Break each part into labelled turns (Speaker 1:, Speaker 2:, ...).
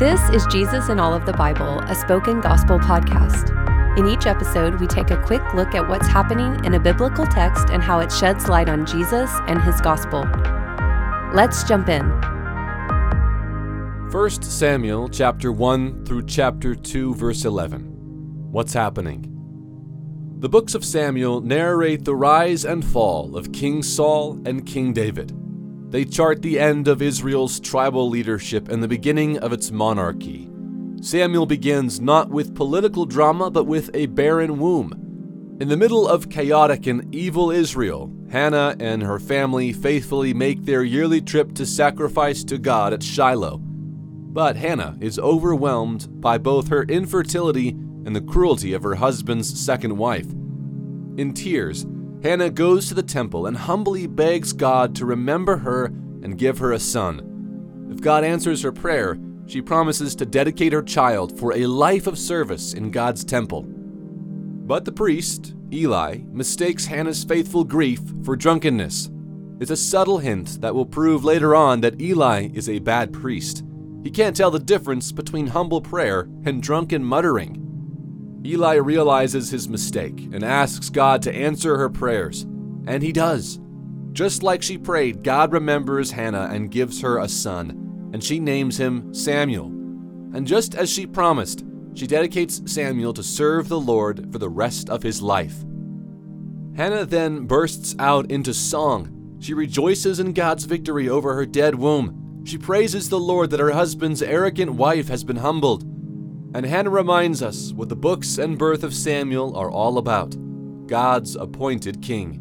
Speaker 1: This is Jesus in All of the Bible, a spoken gospel podcast. In each episode, we take a quick look at what's happening in a biblical text and how it sheds light on Jesus and his gospel. Let's jump in.
Speaker 2: 1 Samuel chapter 1 through chapter 2 verse 11. What's happening? The books of Samuel narrate the rise and fall of King Saul and King David. They chart the end of Israel's tribal leadership and the beginning of its monarchy. Samuel begins not with political drama, but with a barren womb. In the middle of chaotic and evil Israel, Hannah and her family faithfully make their yearly trip to sacrifice to God at Shiloh. But Hannah is overwhelmed by both her infertility and the cruelty of her husband's second wife. In tears, Hannah goes to the temple and humbly begs God to remember her and give her a son. If God answers her prayer, she promises to dedicate her child for a life of service in God's temple. But the priest, Eli, mistakes Hannah's faithful grief for drunkenness. It's a subtle hint that will prove later on that Eli is a bad priest. He can't tell the difference between humble prayer and drunken muttering. Eli realizes his mistake and asks God to answer her prayers, and he does. Just like she prayed, God remembers Hannah and gives her a son, and she names him Samuel. And just as she promised, she dedicates Samuel to serve the Lord for the rest of his life. Hannah then bursts out into song. She rejoices in God's victory over her dead womb. She praises the Lord that her husband's arrogant wife has been humbled and Hannah reminds us what the books and birth of Samuel are all about God's appointed king.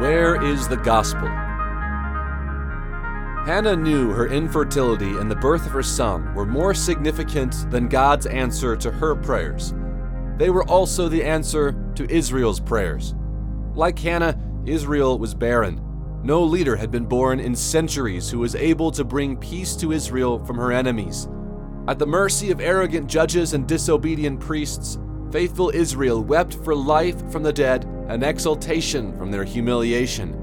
Speaker 2: Where is the gospel? Hannah knew her infertility and the birth of her son were more significant than God's answer to her prayers. They were also the answer to Israel's prayers. Like Hannah, Israel was barren, no leader had been born in centuries who was able to bring peace to Israel from her enemies. At the mercy of arrogant judges and disobedient priests, faithful Israel wept for life from the dead and exultation from their humiliation.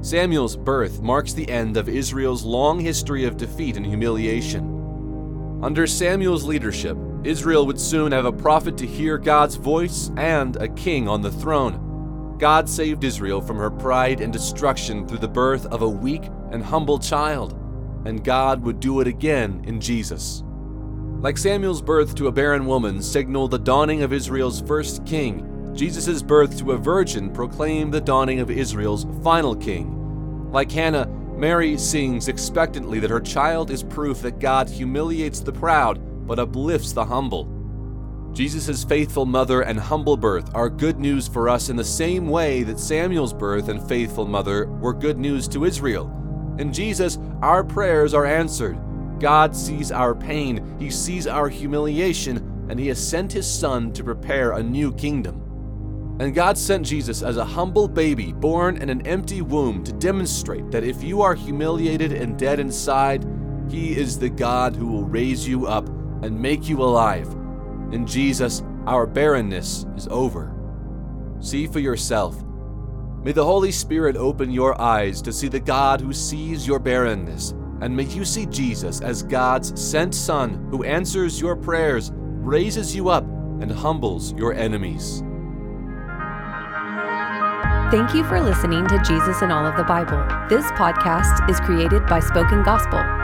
Speaker 2: Samuel's birth marks the end of Israel's long history of defeat and humiliation. Under Samuel's leadership, Israel would soon have a prophet to hear God's voice and a king on the throne. God saved Israel from her pride and destruction through the birth of a weak and humble child, and God would do it again in Jesus. Like Samuel's birth to a barren woman signaled the dawning of Israel's first king, Jesus' birth to a virgin proclaimed the dawning of Israel's final king. Like Hannah, Mary sings expectantly that her child is proof that God humiliates the proud but uplifts the humble. Jesus' faithful mother and humble birth are good news for us in the same way that Samuel's birth and faithful mother were good news to Israel. In Jesus, our prayers are answered. God sees our pain, He sees our humiliation, and He has sent His Son to prepare a new kingdom. And God sent Jesus as a humble baby born in an empty womb to demonstrate that if you are humiliated and dead inside, He is the God who will raise you up and make you alive in Jesus, our barrenness is over. See for yourself. May the Holy Spirit open your eyes to see the God who sees your barrenness, and may you see Jesus as God's sent Son who answers your prayers, raises you up, and humbles your enemies.
Speaker 1: Thank you for listening to Jesus in All of the Bible. This podcast is created by Spoken Gospel.